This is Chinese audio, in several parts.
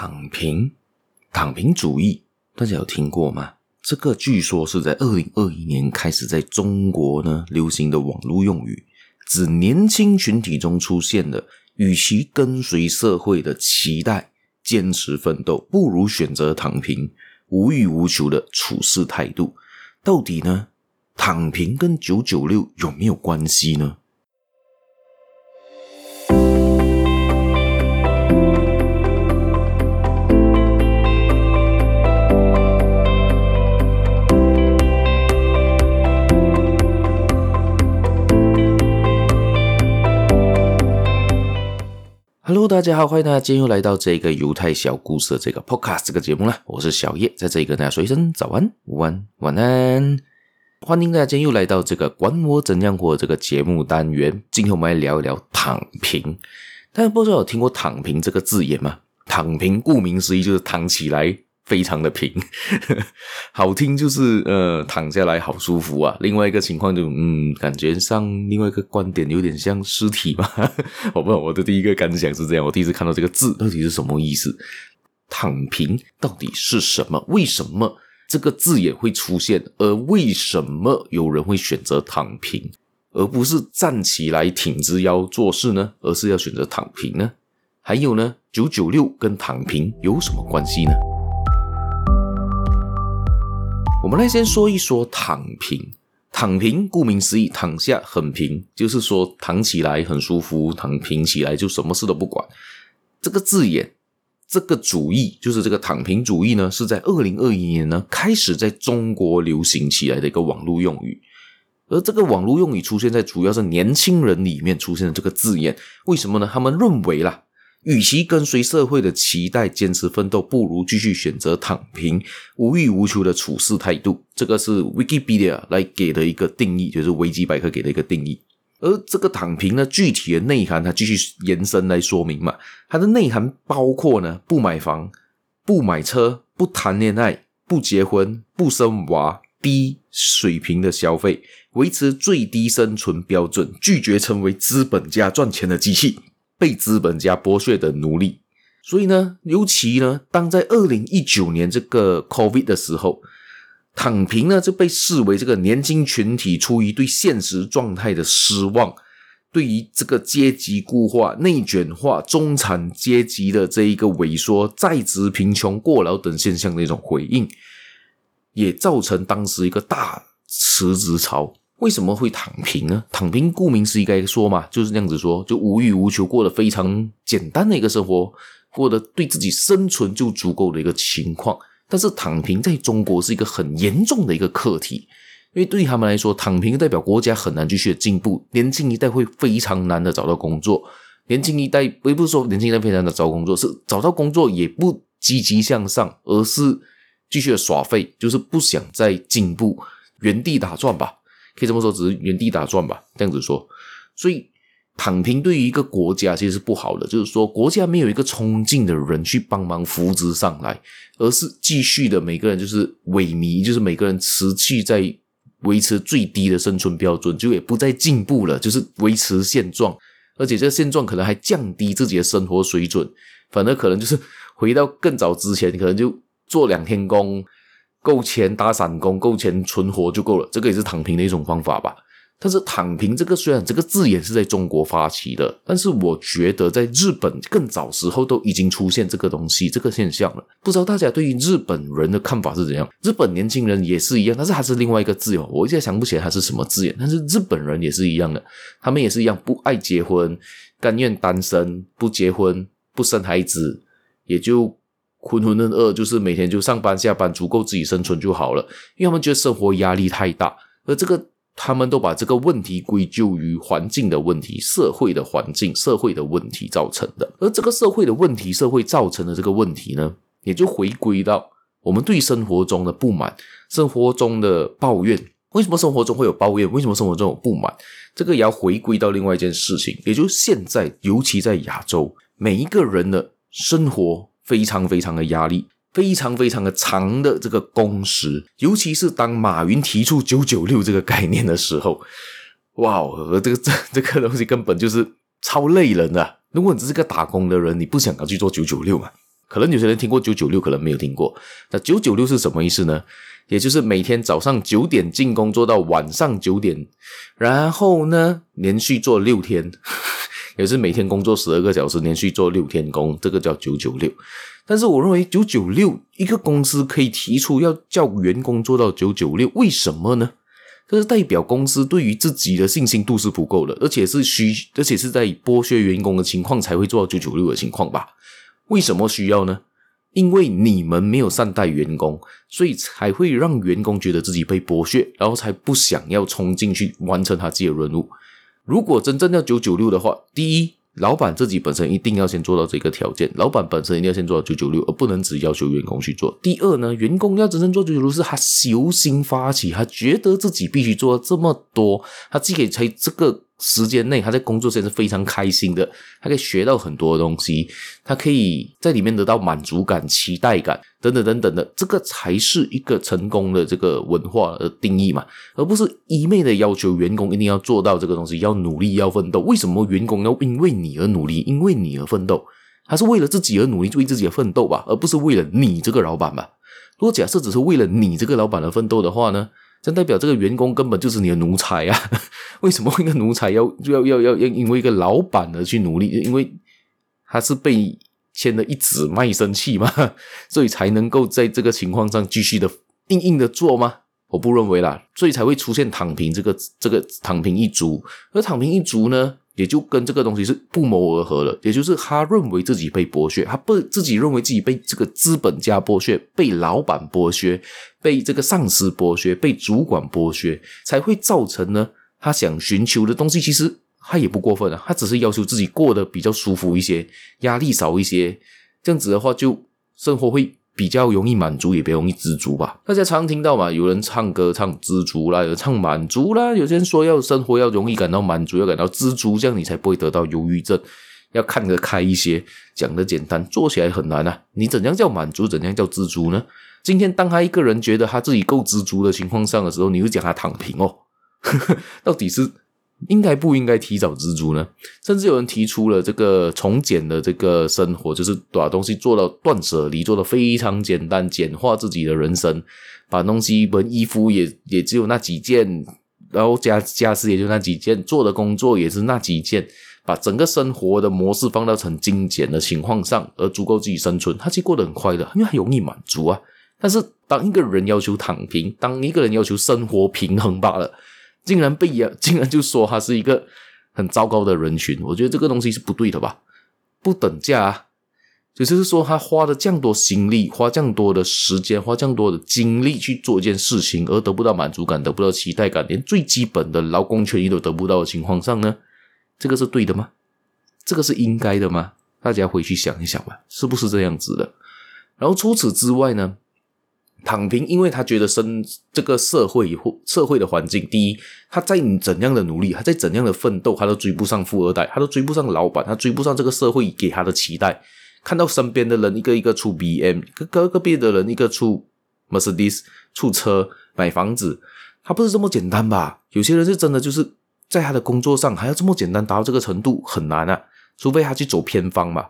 躺平，躺平主义，大家有听过吗？这个据说是在二零二一年开始在中国呢流行的网络用语，指年轻群体中出现的，与其跟随社会的期待坚持奋斗，不如选择躺平，无欲无求的处事态度。到底呢，躺平跟九九六有没有关系呢大家好，欢迎大家今天又来到这个犹太小故事的这个 Podcast 这个节目了。我是小叶，在这里跟大家说一声早安、午安、晚安。欢迎大家今天又来到这个管我怎样活这个节目单元。今天我们来聊一聊躺平。大家不知道有听过“躺平”这个字眼吗？躺平顾名思义就是躺起来。非常的平，好听就是呃躺下来好舒服啊。另外一个情况就嗯，感觉上另外一个观点有点像尸体嘛。好不好？我的第一个感想是这样，我第一次看到这个字到底是什么意思？躺平到底是什么？为什么这个字眼会出现？而为什么有人会选择躺平，而不是站起来挺直腰做事呢？而是要选择躺平呢？还有呢，九九六跟躺平有什么关系呢？我们来先说一说躺平。躺平，顾名思义，躺下很平，就是说躺起来很舒服，躺平起来就什么事都不管。这个字眼，这个主义，就是这个躺平主义呢，是在二零二一年呢开始在中国流行起来的一个网络用语。而这个网络用语出现在主要是年轻人里面出现的这个字眼，为什么呢？他们认为啦。与其跟随社会的期待坚持奋斗，不如继续选择躺平，无欲无求的处事态度。这个是 Wikipedia 来给的一个定义，就是维基百科给的一个定义。而这个躺平呢，具体的内涵，它继续延伸来说明嘛。它的内涵包括呢，不买房、不买车、不谈恋爱、不结婚、不生娃、低水平的消费、维持最低生存标准、拒绝成为资本家赚钱的机器。被资本家剥削的奴隶，所以呢，尤其呢，当在二零一九年这个 COVID 的时候，躺平呢就被视为这个年轻群体出于对现实状态的失望，对于这个阶级固化、内卷化、中产阶级的这一个萎缩、在职贫穷、过劳等现象的一种回应，也造成当时一个大辞职潮。为什么会躺平呢？躺平顾名思义该说嘛，就是这样子说，就无欲无求，过得非常简单的一个生活，过得对自己生存就足够的一个情况。但是躺平在中国是一个很严重的一个课题，因为对于他们来说，躺平代表国家很难继续进步，年轻一代会非常难的找到工作，年轻一代，也不是说年轻一代非常的找工作，是找到工作也不积极向上，而是继续的耍废，就是不想再进步，原地打转吧。可以这么说，只是原地打转吧，这样子说。所以躺平对于一个国家其实是不好的，就是说国家没有一个冲劲的人去帮忙扶植上来，而是继续的每个人就是萎靡，就是每个人持续在维持最低的生存标准，就也不再进步了，就是维持现状，而且这个现状可能还降低自己的生活水准，反而可能就是回到更早之前，可能就做两天工。够钱打散工，够钱存活就够了，这个也是躺平的一种方法吧。但是躺平这个虽然这个字眼是在中国发起的，但是我觉得在日本更早时候都已经出现这个东西，这个现象了。不知道大家对于日本人的看法是怎样？日本年轻人也是一样，但是还是另外一个字哦，我一直想不起来它是什么字眼。但是日本人也是一样的，他们也是一样不爱结婚，甘愿单身，不结婚，不生孩子，也就。浑浑噩噩，就是每天就上班下班，足够自己生存就好了。因为他们觉得生活压力太大，而这个他们都把这个问题归咎于环境的问题、社会的环境、社会的问题造成的。而这个社会的问题、社会造成的这个问题呢，也就回归到我们对生活中的不满、生活中的抱怨。为什么生活中会有抱怨？为什么生活中有不满？这个也要回归到另外一件事情，也就是现在，尤其在亚洲，每一个人的生活。非常非常的压力，非常非常的长的这个工时，尤其是当马云提出“九九六”这个概念的时候，哇，这个这这个东西根本就是超累人的。如果你只是个打工的人，你不想要去做“九九六”嘛？可能有些人听过九九六，可能没有听过。那九九六是什么意思呢？也就是每天早上九点进工，做到晚上九点，然后呢，连续做六天，也是每天工作十二个小时，连续做六天工，这个叫九九六。但是我认为九九六一个公司可以提出要叫员工做到九九六，为什么呢？这是代表公司对于自己的信心度是不够的，而且是需，而且是在剥削员工的情况才会做到九九六的情况吧？为什么需要呢？因为你们没有善待员工，所以才会让员工觉得自己被剥削，然后才不想要冲进去完成他自己的任务。如果真正要九九六的话，第一，老板自己本身一定要先做到这个条件，老板本身一定要先做到九九六，而不能只要求员工去做。第二呢，员工要真正做九九六，是他由心发起，他觉得自己必须做这么多，他自己可以在这个。时间内，他在工作时间是非常开心的，他可以学到很多东西，他可以在里面得到满足感、期待感等等等等的，这个才是一个成功的这个文化的定义嘛，而不是一昧的要求员工一定要做到这个东西，要努力、要奋斗。为什么员工要因为你而努力，因为你而奋斗？他是为了自己而努力，为自己而奋斗吧，而不是为了你这个老板吧？如果假设只是为了你这个老板而奋斗的话呢？这代表这个员工根本就是你的奴才啊！为什么一个奴才要要要要要因为一个老板而去努力？因为他是被签了一纸卖身契嘛，所以才能够在这个情况上继续的硬硬的做吗？我不认为啦，所以才会出现躺平这个这个躺平一族。而躺平一族呢？也就跟这个东西是不谋而合了，也就是他认为自己被剥削，他不自己认为自己被这个资本家剥削，被老板剥削，被这个上司剥削，被主管剥削，才会造成呢，他想寻求的东西，其实他也不过分啊，他只是要求自己过得比较舒服一些，压力少一些，这样子的话，就生活会。比较容易满足，也比较容易知足吧。大家常听到嘛，有人唱歌唱知足啦，有人唱满足啦，有些人说要生活要容易感到满足，要感到知足，这样你才不会得到忧郁症。要看得开一些，讲得简单，做起来很难啊。你怎样叫满足？怎样叫知足呢？今天当他一个人觉得他自己够知足的情况上的时候，你会讲他躺平哦。到底是？应该不应该提早知足呢？甚至有人提出了这个从简的这个生活，就是把东西做到断舍离，做得非常简单，简化自己的人生，把东西，本衣服也也只有那几件，然后家家私也就那几件，做的工作也是那几件，把整个生活的模式放到很精简的情况上，而足够自己生存，他其实过得很快乐，因为很容易满足啊。但是当一个人要求躺平，当一个人要求生活平衡罢了。竟然被呀，竟然就说他是一个很糟糕的人群，我觉得这个东西是不对的吧？不等价啊，也就是说他花了这样多心力，花这样多的时间，花这样多的精力去做一件事情，而得不到满足感，得不到期待感，连最基本的劳工权益都得不到的情况上呢，这个是对的吗？这个是应该的吗？大家回去想一想吧，是不是这样子的？然后除此之外呢？躺平，因为他觉得生这个社会或社会的环境，第一，他在怎样的努力，他在怎样的奋斗，他都追不上富二代，他都追不上老板，他追不上这个社会给他的期待。看到身边的人一个一个出 BM，隔隔壁的人一个出 Mercedes，出车买房子，他不是这么简单吧？有些人是真的就是在他的工作上还要这么简单达到这个程度很难啊，除非他去走偏方嘛。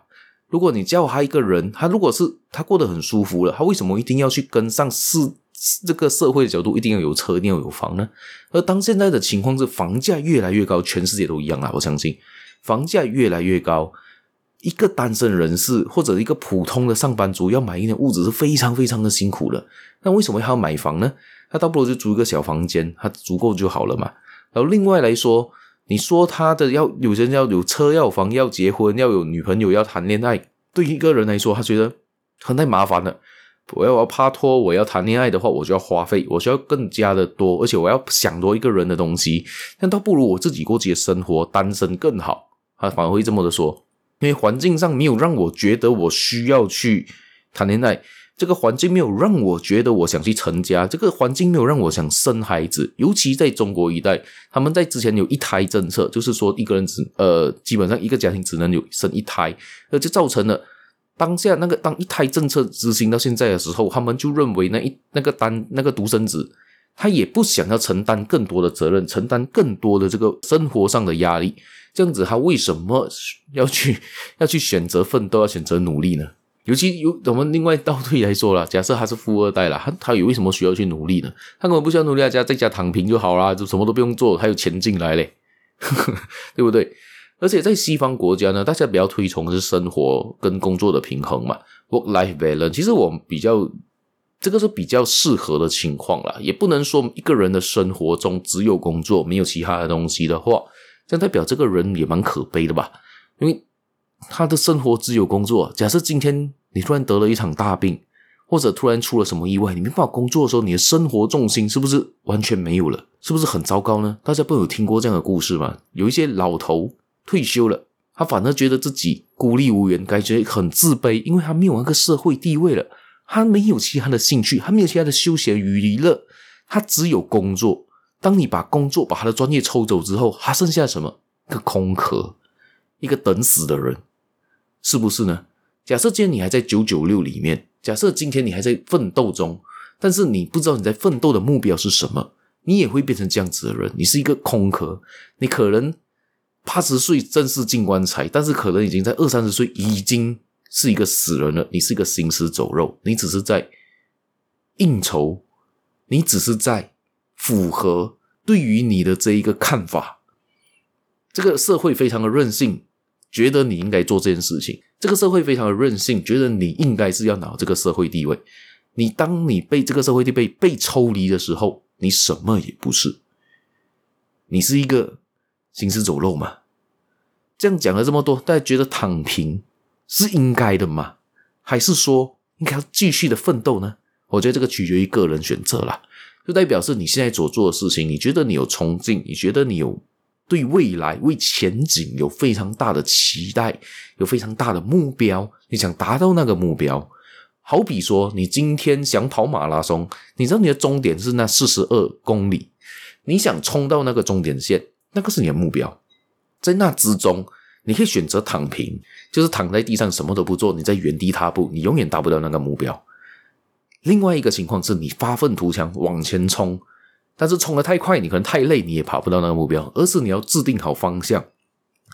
如果你叫他一个人，他如果是他过得很舒服了，他为什么一定要去跟上市这个社会的角度，一定要有车，一定要有房呢？而当现在的情况是房价越来越高，全世界都一样啊！我相信房价越来越高，一个单身人士或者一个普通的上班族要买一点物质是非常非常的辛苦的。那为什么还要买房呢？他倒不如就租一个小房间，他足够就好了嘛。然后另外来说。你说他的要有人要有车要房要结婚要有女朋友要谈恋爱，对一个人来说，他觉得很太麻烦了。我要我要拍拖，我要谈恋爱的话，我就要花费，我需要更加的多，而且我要想多一个人的东西，那倒不如我自己过自己的生活，单身更好。他反而会这么的说，因为环境上没有让我觉得我需要去谈恋爱。这个环境没有让我觉得我想去成家，这个环境没有让我想生孩子，尤其在中国一代，他们在之前有一胎政策，就是说一个人只呃，基本上一个家庭只能有生一胎，那就造成了当下那个当一胎政策执行到现在的时候，他们就认为那一那个单那个独生子，他也不想要承担更多的责任，承担更多的这个生活上的压力，这样子他为什么要去要去选择奋斗，要选择努力呢？尤其有我们另外倒退来说了，假设他是富二代了，他他有为什么需要去努力呢？他根本不需要努力，在家在家躺平就好啦，就什么都不用做，还有钱进来嘞，对不对？而且在西方国家呢，大家比较推崇的是生活跟工作的平衡嘛，work-life balance。其实我们比较这个是比较适合的情况啦，也不能说一个人的生活中只有工作，没有其他的东西的话，这样代表这个人也蛮可悲的吧？因为他的生活只有工作。假设今天你突然得了一场大病，或者突然出了什么意外，你没办法工作的时候，你的生活重心是不是完全没有了？是不是很糟糕呢？大家不有听过这样的故事吗？有一些老头。退休了，他反而觉得自己孤立无援，感觉很自卑，因为他没有那个社会地位了，他没有其他的兴趣，他没有其他的休闲娱乐，他只有工作。当你把工作把他的专业抽走之后，他剩下什么？一个空壳，一个等死的人，是不是呢？假设今天你还在九九六里面，假设今天你还在奋斗中，但是你不知道你在奋斗的目标是什么，你也会变成这样子的人。你是一个空壳，你可能。八十岁正式进棺材，但是可能已经在二三十岁已经是一个死人了。你是一个行尸走肉，你只是在应酬，你只是在符合对于你的这一个看法。这个社会非常的任性，觉得你应该做这件事情。这个社会非常的任性，觉得你应该是要拿这个社会地位。你当你被这个社会地位被抽离的时候，你什么也不是，你是一个行尸走肉嘛。这样讲了这么多，大家觉得躺平是应该的吗？还是说应该要继续的奋斗呢？我觉得这个取决于个人选择啦。就代表是你现在所做的事情，你觉得你有冲劲，你觉得你有对未来、为前景有非常大的期待，有非常大的目标，你想达到那个目标。好比说，你今天想跑马拉松，你知道你的终点是那四十二公里，你想冲到那个终点线，那个是你的目标。在那之中，你可以选择躺平，就是躺在地上什么都不做，你在原地踏步，你永远达不到那个目标。另外一个情况是你发愤图强往前冲，但是冲得太快，你可能太累，你也跑不到那个目标。而是你要制定好方向，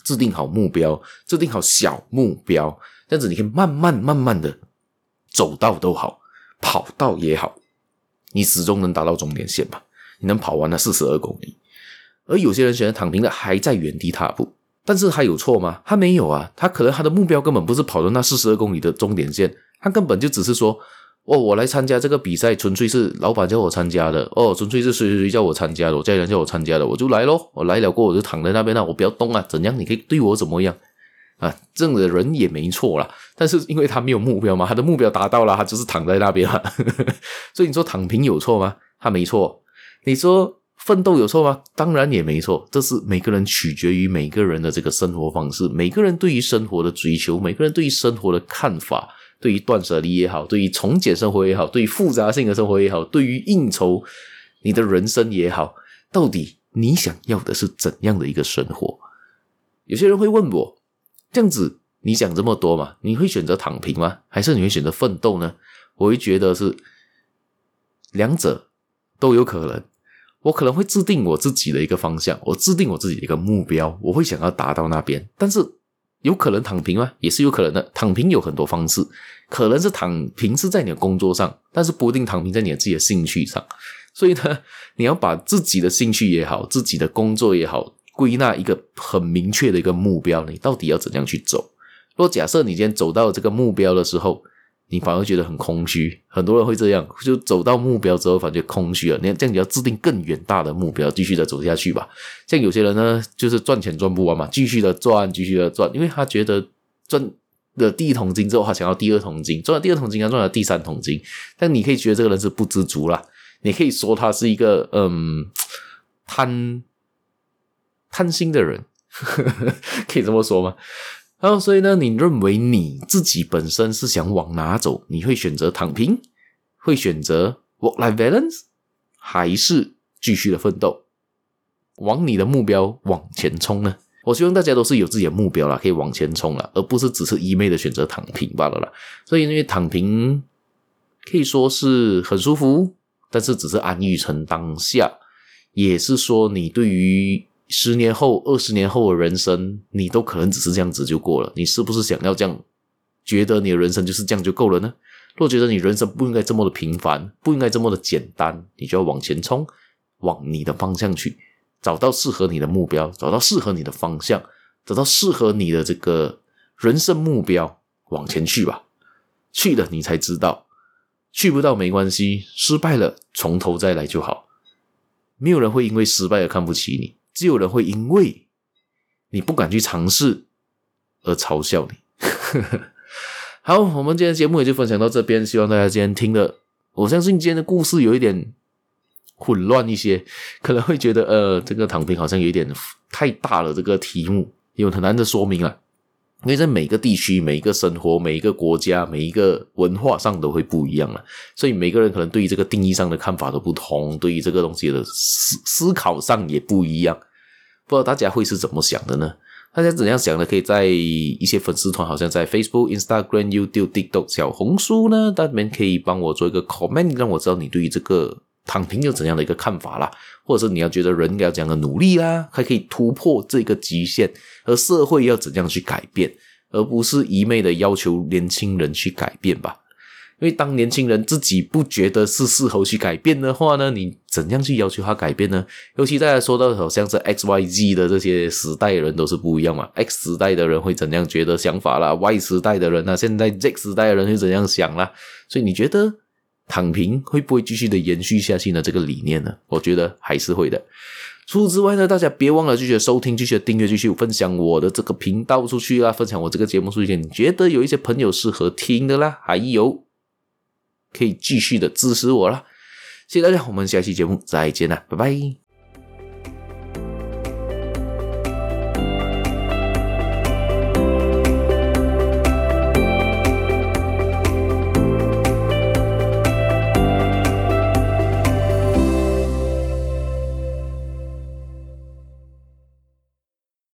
制定好目标，制定好小目标，这样子你可以慢慢慢慢的走到都好，跑到也好，你始终能达到终点线吧？你能跑完那四十二公里。而有些人选择躺平的，还在原地踏步，但是他有错吗？他没有啊，他可能他的目标根本不是跑到那四十二公里的终点线，他根本就只是说，哦，我来参加这个比赛，纯粹是老板叫我参加的，哦，纯粹是谁谁谁叫我参加的，我家人叫我参加的，我就来咯。我来了过我就躺在那边了，我不要动啊，怎样？你可以对我怎么样啊？这样的人也没错啦，但是因为他没有目标嘛，他的目标达到了，他就是躺在那边了，所以你说躺平有错吗？他没错，你说。奋斗有错吗？当然也没错，这是每个人取决于每个人的这个生活方式，每个人对于生活的追求，每个人对于生活的看法，对于断舍离也好，对于从简生活也好，对于复杂性的生活也好，对于应酬你的人生也好，到底你想要的是怎样的一个生活？有些人会问我，这样子你讲这么多嘛，你会选择躺平吗？还是你会选择奋斗呢？我会觉得是两者都有可能。我可能会制定我自己的一个方向，我制定我自己的一个目标，我会想要达到那边。但是有可能躺平吗？也是有可能的。躺平有很多方式，可能是躺平是在你的工作上，但是不一定躺平在你的自己的兴趣上。所以呢，你要把自己的兴趣也好，自己的工作也好，归纳一个很明确的一个目标，你到底要怎样去走？若假设你今天走到这个目标的时候，你反而觉得很空虚，很多人会这样，就走到目标之后，反而空虚了。你这样，你要制定更远大的目标，继续的走下去吧。像有些人呢，就是赚钱赚不完嘛，继续的赚，继续的赚，因为他觉得赚了第一桶金之后，他想要第二桶金，赚了第二桶金，他赚了第三桶金。但你可以觉得这个人是不知足啦，你可以说他是一个嗯贪贪心的人，可以这么说吗？然后，所以呢，你认为你自己本身是想往哪走？你会选择躺平，会选择 work-life balance，还是继续的奋斗，往你的目标往前冲呢？我希望大家都是有自己的目标啦，可以往前冲啦，而不是只是一昧的选择躺平罢了啦。所以，因为躺平可以说是很舒服，但是只是安逸成当下，也是说你对于。十年后、二十年后的人生，你都可能只是这样子就过了。你是不是想要这样觉得你的人生就是这样就够了呢？若觉得你人生不应该这么的平凡，不应该这么的简单，你就要往前冲，往你的方向去，找到适合你的目标，找到适合你的方向，找到适合你的这个人生目标，往前去吧。去了你才知道，去不到没关系，失败了从头再来就好。没有人会因为失败而看不起你，就有人会因为你不敢去尝试而嘲笑你。好，我们今天节目也就分享到这边，希望大家今天听的，我相信今天的故事有一点混乱一些，可能会觉得呃，这个躺平好像有一点太大了，这个题目因为很难的说明啊，因为在每个地区、每一个生活、每一个国家、每一个文化上都会不一样了，所以每个人可能对于这个定义上的看法都不同，对于这个东西的思思考上也不一样，不知道大家会是怎么想的呢？大家怎样想的？可以在一些粉丝团，好像在 Facebook、Instagram、YouTube、TikTok、小红书呢，大家可以帮我做一个 comment，让我知道你对于这个躺平有怎样的一个看法啦，或者是你要觉得人要怎样的努力啦，还可以突破这个极限，而社会要怎样去改变，而不是一味的要求年轻人去改变吧。因为当年轻人自己不觉得是适合去改变的话呢，你怎样去要求他改变呢？尤其大家说到好像是 X、Y、Z 的这些时代的人都是不一样嘛。X 时代的人会怎样觉得想法啦？Y 时代的人呢？现在 Z 时代的人会怎样想啦？所以你觉得躺平会不会继续的延续下去呢？这个理念呢？我觉得还是会的。除此之外呢，大家别忘了继续收听、继续订阅、继续分享我的这个频道出去啦，分享我这个节目出去，你觉得有一些朋友适合听的啦，还有。可以继续的支持我啦，谢谢大家，我们下期节目再见啦，拜拜。